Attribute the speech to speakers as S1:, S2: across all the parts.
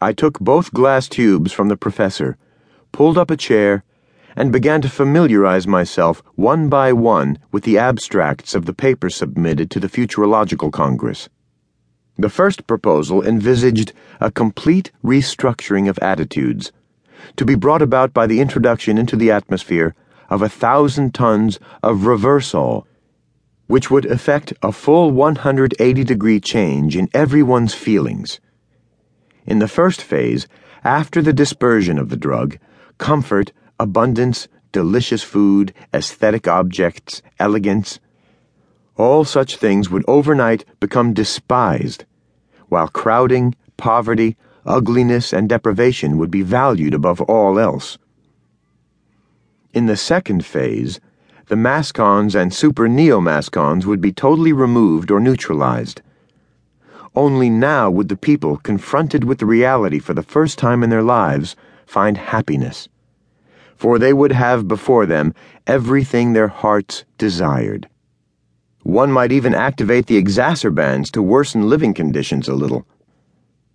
S1: I took both glass tubes from the professor, pulled up a chair, and began to familiarize myself one by one with the abstracts of the papers submitted to the Futurological Congress. The first proposal envisaged a complete restructuring of attitudes, to be brought about by the introduction into the atmosphere of a thousand tons of reversol, which would effect a full 180 degree change in everyone's feelings. In the first phase, after the dispersion of the drug, comfort abundance, delicious food, aesthetic objects, elegance. All such things would overnight become despised, while crowding, poverty, ugliness, and deprivation would be valued above all else. In the second phase, the mascons and super neo-mascons would be totally removed or neutralized. Only now would the people, confronted with the reality for the first time in their lives, find happiness for they would have before them everything their hearts desired. One might even activate the exacerbans to worsen living conditions a little.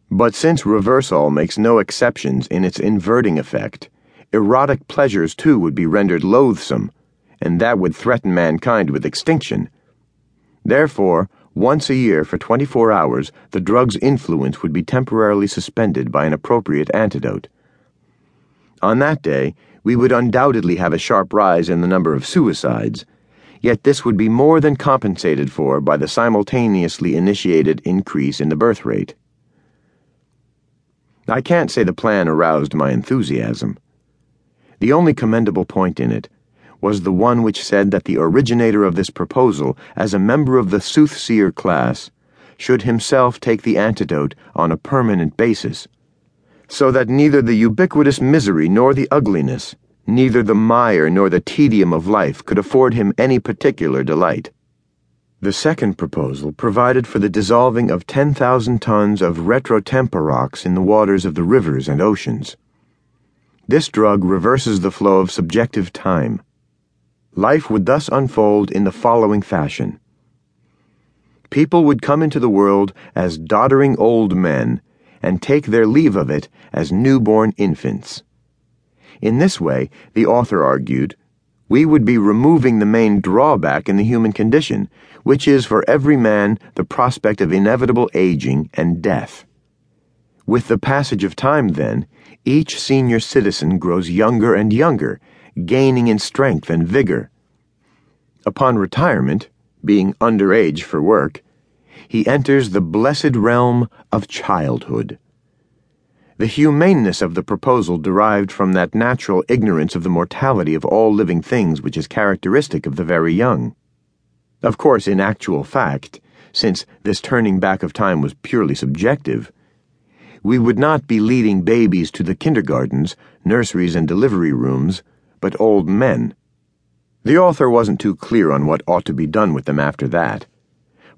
S1: But since reversol makes no exceptions in its inverting effect, erotic pleasures too would be rendered loathsome, and that would threaten mankind with extinction. Therefore, once a year for 24 hours, the drug's influence would be temporarily suspended by an appropriate antidote. On that day, we would undoubtedly have a sharp rise in the number of suicides, yet this would be more than compensated for by the simultaneously initiated increase in the birth rate. I can't say the plan aroused my enthusiasm. The only commendable point in it was the one which said that the originator of this proposal, as a member of the soothsayer class, should himself take the antidote on a permanent basis so that neither the ubiquitous misery nor the ugliness, neither the mire nor the tedium of life could afford him any particular delight. The second proposal provided for the dissolving of 10,000 tons of retrotemporox in the waters of the rivers and oceans. This drug reverses the flow of subjective time. Life would thus unfold in the following fashion. People would come into the world as doddering old men and take their leave of it as newborn infants. In this way, the author argued, we would be removing the main drawback in the human condition, which is for every man the prospect of inevitable aging and death. With the passage of time, then, each senior citizen grows younger and younger, gaining in strength and vigor. Upon retirement, being underage for work, he enters the blessed realm of childhood. The humaneness of the proposal derived from that natural ignorance of the mortality of all living things which is characteristic of the very young. Of course, in actual fact, since this turning back of time was purely subjective, we would not be leading babies to the kindergartens, nurseries, and delivery rooms, but old men. The author wasn't too clear on what ought to be done with them after that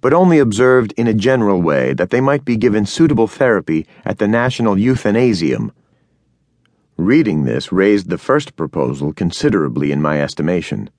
S1: but only observed in a general way that they might be given suitable therapy at the National Euthanasium. Reading this raised the first proposal considerably in my estimation.